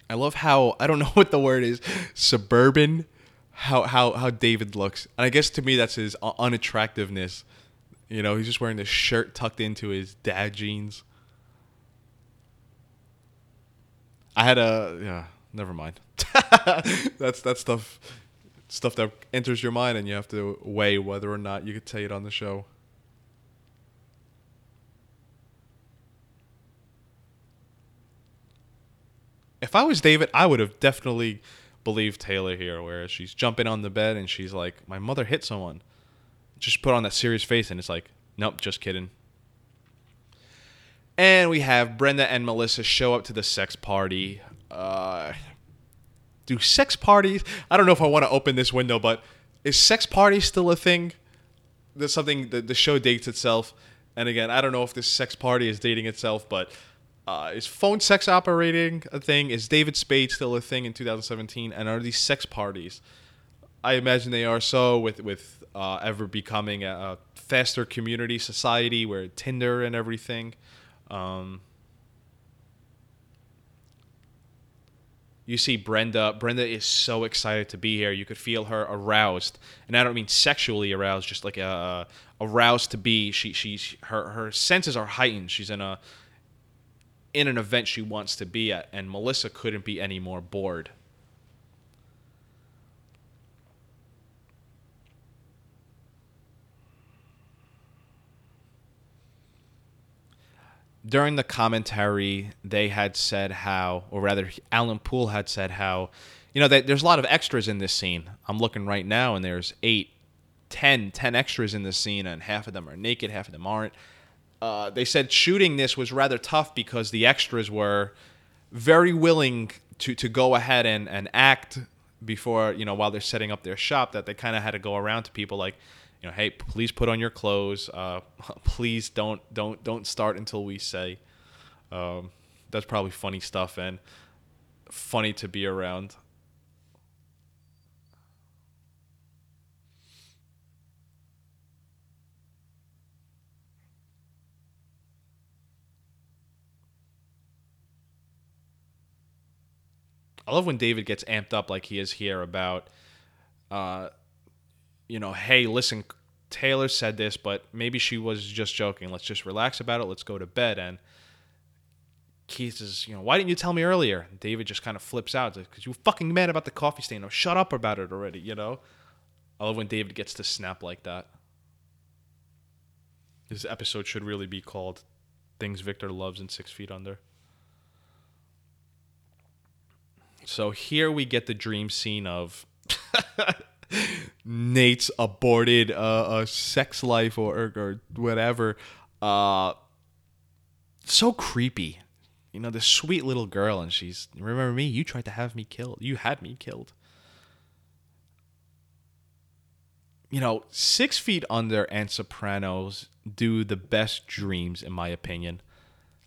B: I love how I don't know what the word is, suburban. How how how David looks, and I guess to me that's his unattractiveness. You know, he's just wearing this shirt tucked into his dad jeans. I had a yeah. Never mind. that's that stuff stuff that enters your mind, and you have to weigh whether or not you could say it on the show. If I was David, I would have definitely believed Taylor here, where she's jumping on the bed and she's like, "My mother hit someone." Just put on that serious face, and it's like, "Nope, just kidding." And we have Brenda and Melissa show up to the sex party. Uh, do sex parties? I don't know if I want to open this window, but is sex party still a thing? That's something that the show dates itself. And again, I don't know if this sex party is dating itself, but uh, is phone sex operating a thing? Is David Spade still a thing in 2017? And are these sex parties? I imagine they are so with with uh, ever becoming a, a, faster community society where Tinder and everything. Um, you see Brenda. Brenda is so excited to be here. You could feel her aroused, and I don't mean sexually aroused, just like a, a aroused to be. She she's her her senses are heightened. She's in a in an event she wants to be at, and Melissa couldn't be any more bored. During the commentary, they had said how, or rather, Alan Poul had said how, you know, there's a lot of extras in this scene. I'm looking right now, and there's eight, ten, ten extras in this scene, and half of them are naked, half of them aren't uh, they said shooting this was rather tough because the extras were very willing to, to go ahead and, and act before you know while they're setting up their shop that they kind of had to go around to people like you know hey please put on your clothes uh, please don't don't don't start until we say. Um, that's probably funny stuff and funny to be around I love when David gets amped up like he is here about, uh, you know, hey, listen, Taylor said this, but maybe she was just joking. Let's just relax about it. Let's go to bed. And Keith says, you know, why didn't you tell me earlier? And David just kind of flips out because you were fucking mad about the coffee stain. Oh, shut up about it already, you know? I love when David gets to snap like that. This episode should really be called Things Victor Loves in Six Feet Under. So here we get the dream scene of Nate's aborted uh, a sex life or, or, or whatever. Uh, so creepy. You know, this sweet little girl, and she's, remember me? You tried to have me killed. You had me killed. You know, Six Feet Under and Sopranos do the best dreams, in my opinion.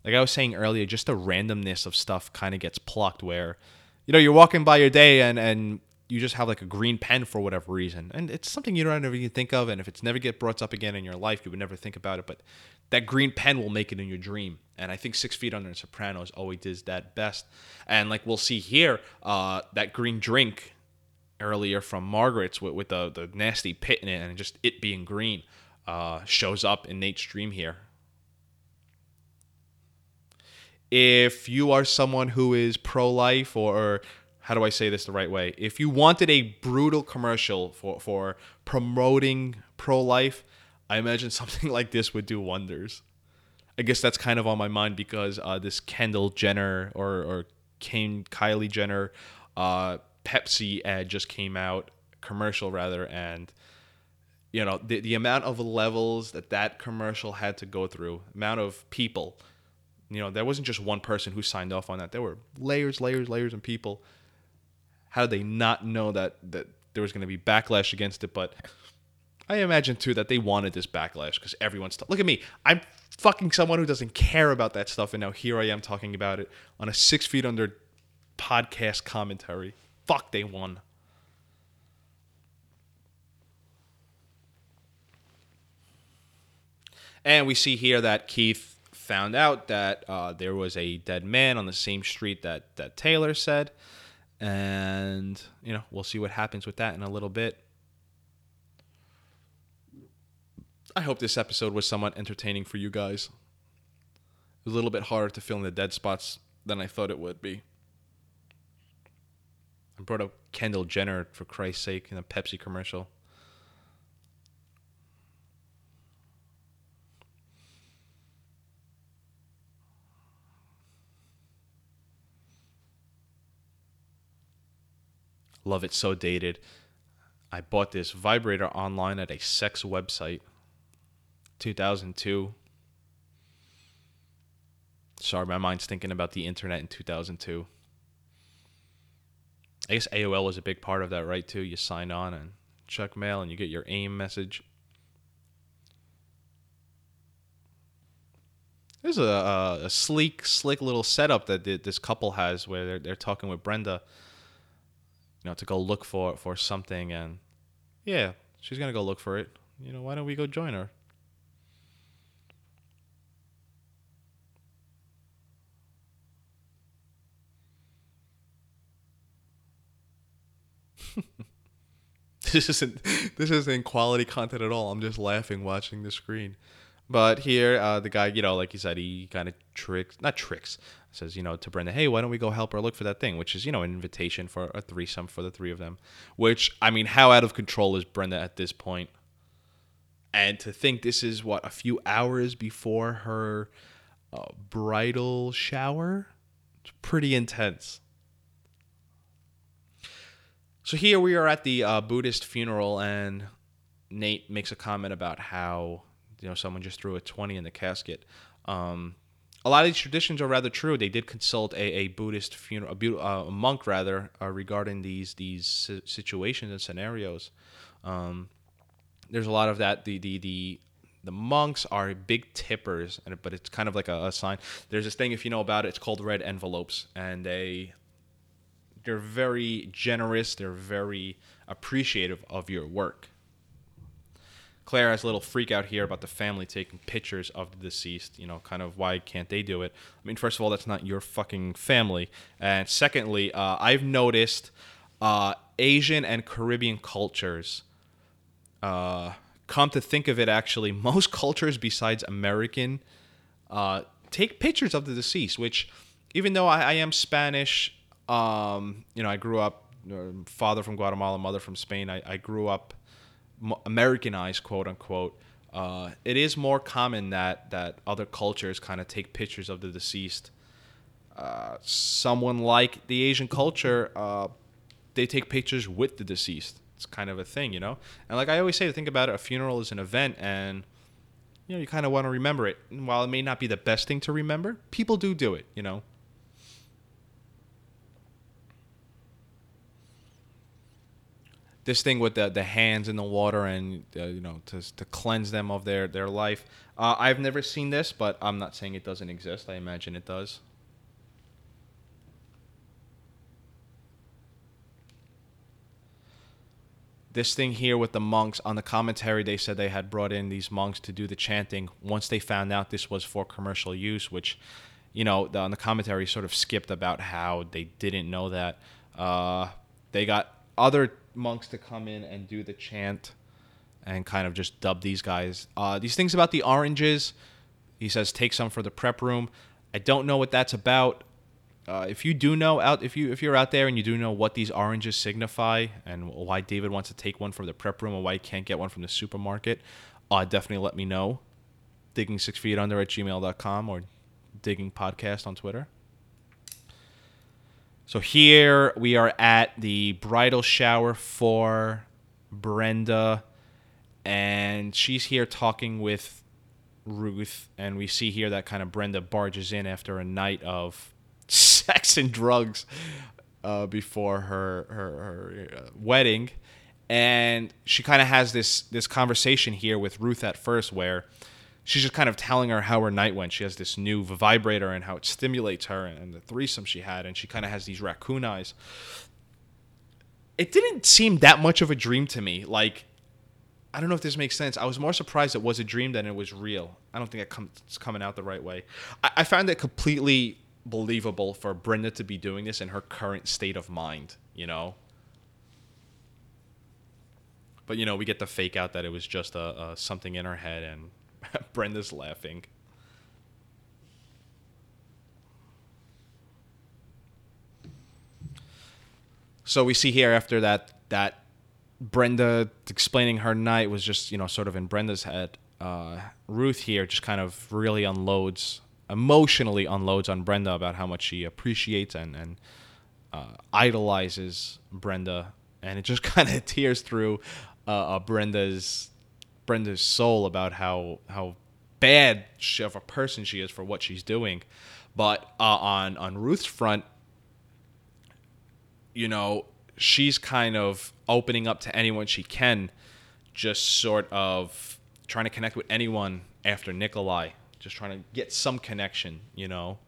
B: Like I was saying earlier, just the randomness of stuff kind of gets plucked where you know, you're walking by your day and and you just have like a green pen for whatever reason, and it's something you don't ever even think of, and if it's never get brought up again in your life, you would never think about it. But that green pen will make it in your dream, and I think Six Feet Under and Sopranos always does that best. And like we'll see here, uh, that green drink earlier from Margaret's with, with the the nasty pit in it, and just it being green, uh, shows up in Nate's dream here. If you are someone who is pro life or how do I say this the right way? If you wanted a brutal commercial for, for promoting pro life, I imagine something like this would do wonders. I guess that's kind of on my mind because uh, this Kendall Jenner or, or Kane, Kylie Jenner uh, Pepsi ad just came out, commercial rather, and you know the, the amount of levels that that commercial had to go through, amount of people. You know, there wasn't just one person who signed off on that. There were layers, layers, layers of people how did they not know that that there was going to be backlash against it? But I imagine too that they wanted this backlash because everyone's t- look at me. I'm fucking someone who doesn't care about that stuff, and now here I am talking about it on a six feet under podcast commentary. Fuck, they won. And we see here that Keith found out that uh, there was a dead man on the same street that, that Taylor said and you know we'll see what happens with that in a little bit. I hope this episode was somewhat entertaining for you guys. It was a little bit harder to fill in the dead spots than I thought it would be. I brought up Kendall Jenner for Christ's sake in a Pepsi commercial. Love it so dated. I bought this vibrator online at a sex website. 2002. Sorry, my mind's thinking about the internet in 2002. I guess AOL was a big part of that, right? Too. You sign on and check mail, and you get your AIM message. There's a, a, sleek, slick little setup that this couple has where they're, they're talking with Brenda you know, to go look for for something, and yeah, she's gonna go look for it. You know, why don't we go join her? this isn't this isn't quality content at all. I'm just laughing watching the screen. But here, uh, the guy, you know, like you said, he kind of tricks, not tricks, says, you know, to Brenda, hey, why don't we go help her look for that thing? Which is, you know, an invitation for a threesome for the three of them. Which, I mean, how out of control is Brenda at this point? And to think this is, what, a few hours before her uh, bridal shower? It's pretty intense. So here we are at the uh, Buddhist funeral, and Nate makes a comment about how you know someone just threw a 20 in the casket. Um, a lot of these traditions are rather true. They did consult a, a buddhist funeral a, uh, a monk rather uh, regarding these these situations and scenarios. Um, there's a lot of that. The the the the monks are big tippers but it's kind of like a, a sign. There's this thing if you know about it it's called red envelopes and they they're very generous they're very appreciative of your work Claire has a little freak out here about the family taking pictures of the deceased. You know, kind of why can't they do it? I mean, first of all, that's not your fucking family. And secondly, uh, I've noticed uh, Asian and Caribbean cultures. Uh, come to think of it, actually, most cultures besides American uh, take pictures of the deceased. Which, even though I, I am Spanish, um, you know, I grew up uh, father from Guatemala, mother from Spain. I, I grew up Americanized, quote unquote, uh, it is more common that that other cultures kind of take pictures of the deceased. Uh, someone like the Asian culture, uh, they take pictures with the deceased. It's kind of a thing, you know. And like I always say, to think about it, a funeral is an event, and you know you kind of want to remember it. And while it may not be the best thing to remember, people do do it, you know. This thing with the the hands in the water and uh, you know to to cleanse them of their their life. Uh, I've never seen this, but I'm not saying it doesn't exist. I imagine it does. this thing here with the monks on the commentary they said they had brought in these monks to do the chanting once they found out this was for commercial use which you know the, on the commentary sort of skipped about how they didn't know that uh, they got other monks to come in and do the chant and kind of just dub these guys uh, these things about the oranges he says take some for the prep room i don't know what that's about uh, if you do know out if you if you're out there and you do know what these oranges signify and why David wants to take one from the prep room and why he can't get one from the supermarket, uh, definitely let me know. Digging six feet under at gmail.com or digging podcast on Twitter. So here we are at the bridal shower for Brenda, and she's here talking with Ruth, and we see here that kind of Brenda barges in after a night of sex and drugs uh, before her her, her uh, wedding, and she kind of has this this conversation here with Ruth at first where she's just kind of telling her how her night went. She has this new vibrator and how it stimulates her and the threesome she had, and she kind of has these raccoon eyes. It didn't seem that much of a dream to me. Like, I don't know if this makes sense. I was more surprised it was a dream than it was real. I don't think it's coming out the right way. I, I found it completely believable for Brenda to be doing this in her current state of mind, you know? But, you know, we get the fake out that it was just a, a something in her head and Brenda's laughing. So we see here after that that Brenda explaining her night was just you know sort of in Brenda's head. Uh, Ruth here just kind of really unloads emotionally unloads on Brenda about how much she appreciates and and uh, idolizes Brenda, and it just kind of tears through uh, uh, Brenda's Brenda's soul about how how bad of a person she is for what she's doing. But uh, on on Ruth's front, you know, she's kind of opening up to anyone she can, just sort of trying to connect with anyone after Nikolai just trying to get some connection, you know.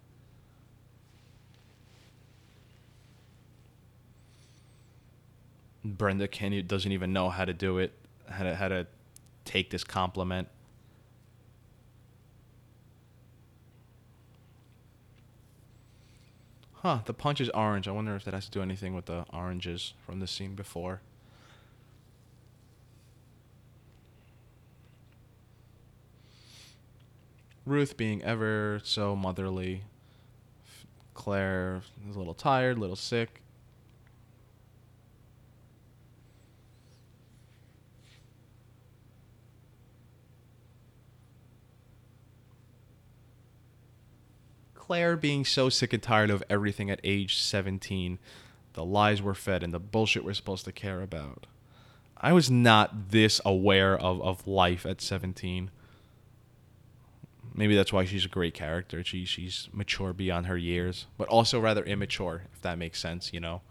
B: Brenda can doesn't even know how to do it, how to how to take this compliment. Huh, the punch is orange. I wonder if that has to do anything with the oranges from the scene before. Ruth being ever so motherly. Claire is a little tired, a little sick. Claire being so sick and tired of everything at age 17, the lies we're fed and the bullshit we're supposed to care about. I was not this aware of, of life at 17 maybe that's why she's a great character. She she's mature beyond her years, but also rather immature, if that makes sense, you know.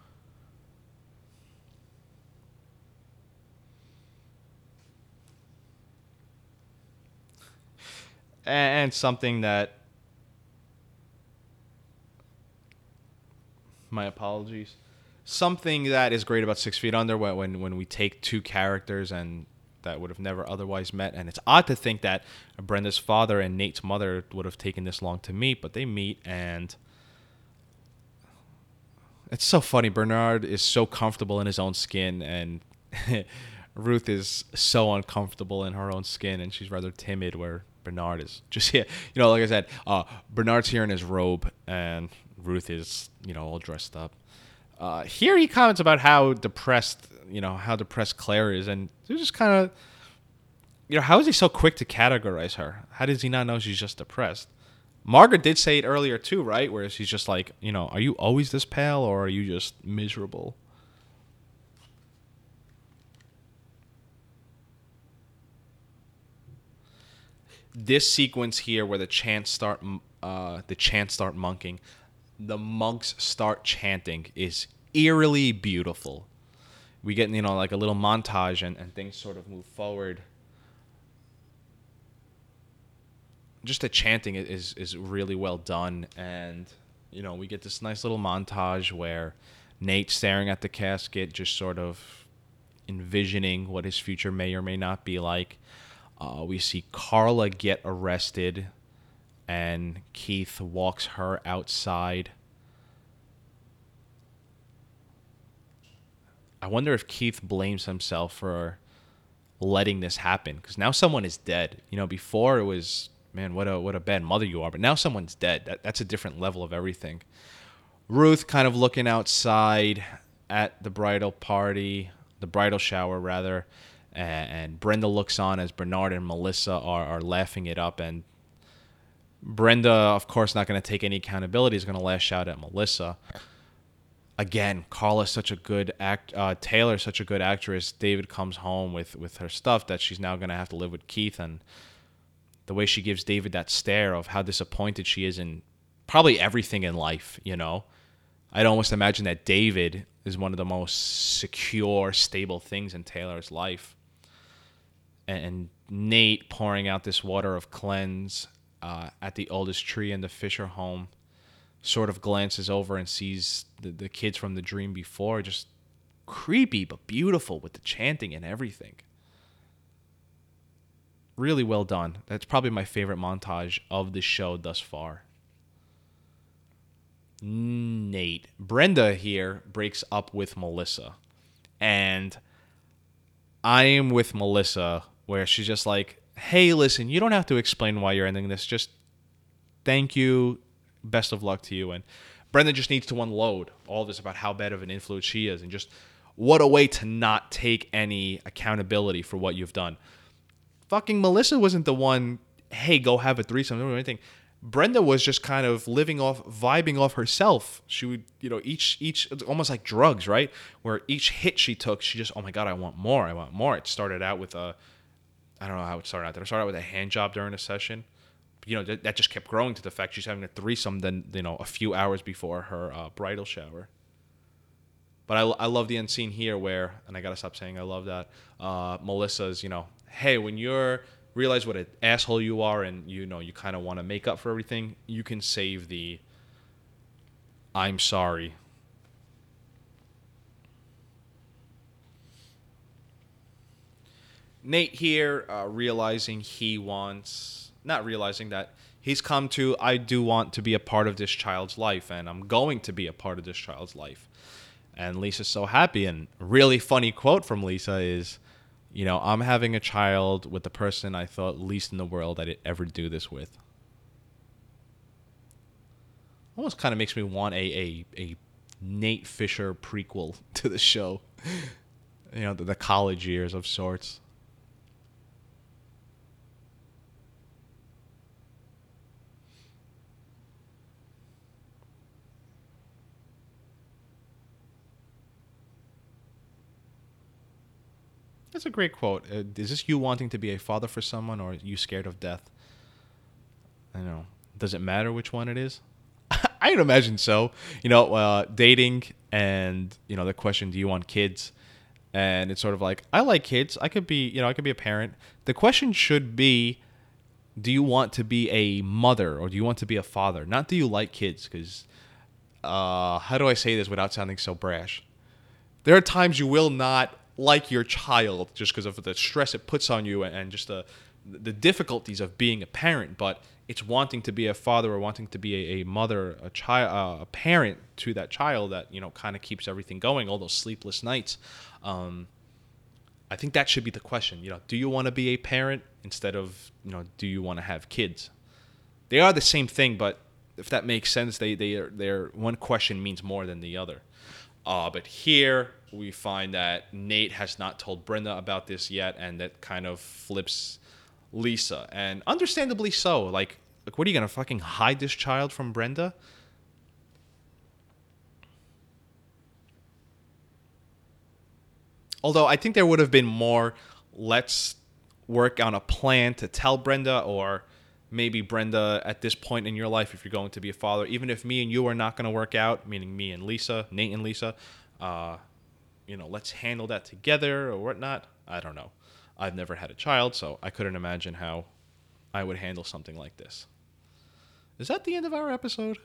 B: And something that my apologies. Something that is great about Six Feet Under when when we take two characters and that would have never otherwise met. And it's odd to think that Brenda's father and Nate's mother would have taken this long to meet, but they meet and it's so funny. Bernard is so comfortable in his own skin, and Ruth is so uncomfortable in her own skin, and she's rather timid. Where Bernard is just here, you know, like I said, uh, Bernard's here in his robe, and Ruth is, you know, all dressed up. Uh, here he comments about how depressed you know how depressed Claire is, and just kind of, you know, how is he so quick to categorize her? How does he not know she's just depressed? Margaret did say it earlier too, right? Where she's just like, you know, are you always this pale or are you just miserable? This sequence here, where the chants start, uh, the chants start monking, the monks start chanting, is eerily beautiful. We get you know like a little montage and, and things sort of move forward. Just the chanting is is really well done. And you know we get this nice little montage where Nate staring at the casket just sort of envisioning what his future may or may not be like. Uh, we see Carla get arrested, and Keith walks her outside. I wonder if Keith blames himself for letting this happen because now someone is dead. You know, before it was man, what a what a bad mother you are, but now someone's dead. That, that's a different level of everything. Ruth kind of looking outside at the bridal party, the bridal shower rather, and, and Brenda looks on as Bernard and Melissa are are laughing it up and. Brenda, of course, not going to take any accountability. Is going to lash out at Melissa again, Carla's such a good act. Uh, Taylor's such a good actress. David comes home with with her stuff that she's now gonna have to live with Keith, and the way she gives David that stare of how disappointed she is in probably everything in life. You know, I'd almost imagine that David is one of the most secure, stable things in Taylor's life, and, and Nate pouring out this water of cleanse uh, at the oldest tree in the Fisher home sort of glances over and sees the, the kids from the dream before just creepy but beautiful with the chanting and everything. Really well done. That's probably my favorite montage of the show thus far. Nate. Brenda here breaks up with melissa. And i am with melissa where she's just like hey listen you don't have to explain why you're ending this just thank you best of luck to you. And Brenda just needs to unload all this about how bad of an influence she is and just what a way to not take any accountability for what you've done. Fucking Melissa wasn't the one, hey, go have a threesome or anything. Brenda was just kind of living off, vibing off herself. She would, you know, each, each, almost like drugs, right? Where each hit she took, she just, oh my God, I want more. I want more. It started out with a, I don't know how it started out. Did it out with a hand job during a session? you know that, that just kept growing to the fact she's having a threesome then you know a few hours before her uh, bridal shower but I, I love the end scene here where and i gotta stop saying i love that uh, melissa's you know hey when you're realize what an asshole you are and you know you kind of want to make up for everything you can save the i'm sorry nate here uh, realizing he wants not realizing that he's come to I do want to be a part of this child's life and I'm going to be a part of this child's life. And Lisa's so happy and really funny quote from Lisa is you know, I'm having a child with the person I thought least in the world I'd ever do this with. Almost kind of makes me want a, a, a Nate Fisher prequel to the show. you know, the, the college years of sorts. That's a great quote. Uh, is this you wanting to be a father for someone, or you scared of death? I know. Does it matter which one it is? I'd imagine so. You know, uh, dating and you know the question, do you want kids? And it's sort of like I like kids. I could be, you know, I could be a parent. The question should be, do you want to be a mother or do you want to be a father? Not do you like kids? Because uh, how do I say this without sounding so brash? There are times you will not like your child just because of the stress it puts on you and just the the difficulties of being a parent, but it's wanting to be a father or wanting to be a, a mother, a child, uh, a parent to that child that you know kind of keeps everything going. All those sleepless nights. Um, I think that should be the question. You know, do you want to be a parent instead of you know, do you want to have kids? They are the same thing, but if that makes sense, they they are they're one question means more than the other. Uh, but here we find that Nate has not told Brenda about this yet, and that kind of flips Lisa, and understandably so. Like, like what are you gonna fucking hide this child from Brenda? Although I think there would have been more. Let's work on a plan to tell Brenda, or maybe Brenda at this point in your life, if you're going to be a father, even if me and you are not going to work out, meaning me and Lisa, Nate and Lisa, uh, you know, let's handle that together or whatnot. I don't know. I've never had a child, so I couldn't imagine how I would handle something like this. Is that the end of our episode?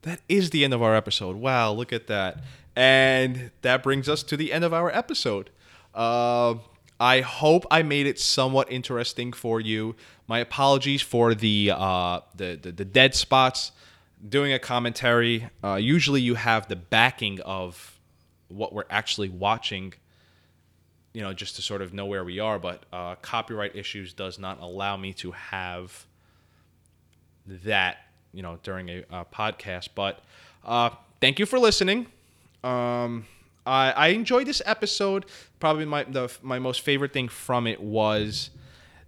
B: That is the end of our episode. Wow, look at that. And that brings us to the end of our episode. Uh, I hope I made it somewhat interesting for you. My apologies for the uh, the, the, the dead spots. Doing a commentary, uh, usually you have the backing of what we're actually watching you know, just to sort of know where we are. But uh, copyright issues does not allow me to have that, you know, during a uh, podcast. But uh, thank you for listening. Um, I, I enjoyed this episode. Probably my the, my most favorite thing from it was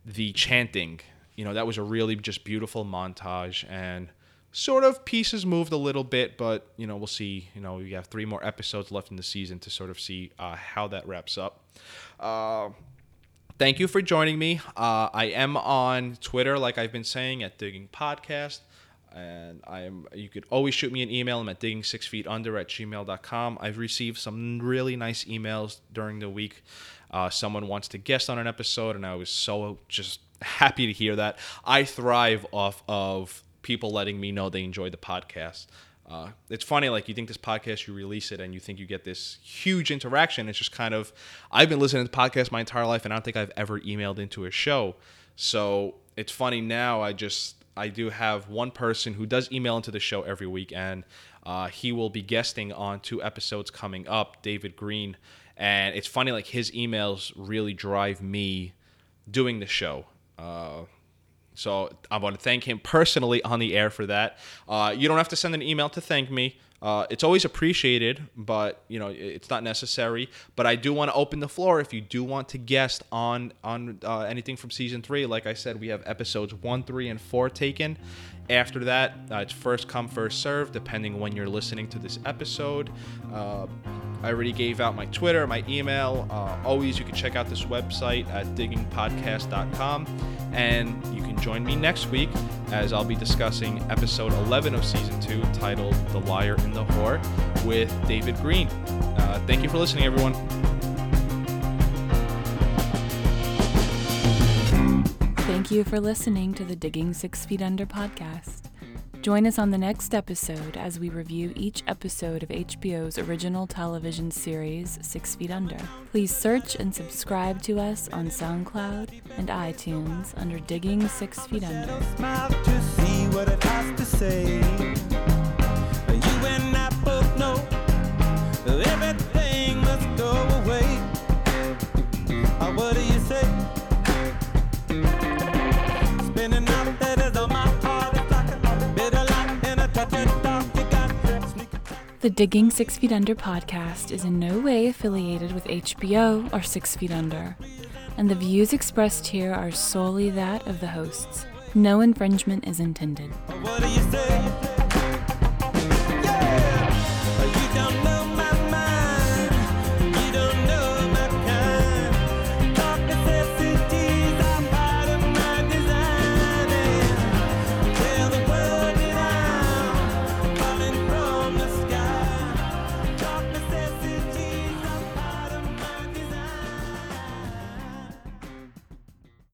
B: the chanting. You know, that was a really just beautiful montage and sort of pieces moved a little bit, but you know we'll see. You know we have three more episodes left in the season to sort of see uh, how that wraps up. Uh, thank you for joining me. Uh, I am on Twitter, like I've been saying, at Digging Podcast. And I am. You could always shoot me an email. I'm at digging six feet under at gmail.com. I've received some really nice emails during the week. Uh, someone wants to guest on an episode, and I was so just happy to hear that. I thrive off of people letting me know they enjoy the podcast. Uh, it's funny, like you think this podcast, you release it, and you think you get this huge interaction. It's just kind of, I've been listening to podcasts my entire life, and I don't think I've ever emailed into a show. So it's funny now. I just, I do have one person who does email into the show every week, and uh, he will be guesting on two episodes coming up, David Green. And it's funny, like his emails really drive me doing the show. Uh, so I want to thank him personally on the air for that. Uh, you don't have to send an email to thank me. Uh, it's always appreciated, but you know it's not necessary. But I do want to open the floor if you do want to guest on on uh, anything from season three. Like I said, we have episodes one, three, and four taken. After that, uh, it's first come, first serve, depending when you're listening to this episode. Uh, I already gave out my Twitter, my email. Uh, always, you can check out this website at diggingpodcast.com. And you can join me next week as I'll be discussing episode 11 of season 2 titled The Liar and the Whore with David Green. Uh, thank you for listening, everyone.
A: Thank you for listening to the Digging Six Feet Under podcast. Join us on the next episode as we review each episode of HBO's original television series, Six Feet Under. Please search and subscribe to us on SoundCloud and iTunes under Digging Six Feet Under. The Digging Six Feet Under podcast is in no way affiliated with HBO or Six Feet Under, and the views expressed here are solely that of the hosts. No infringement is intended.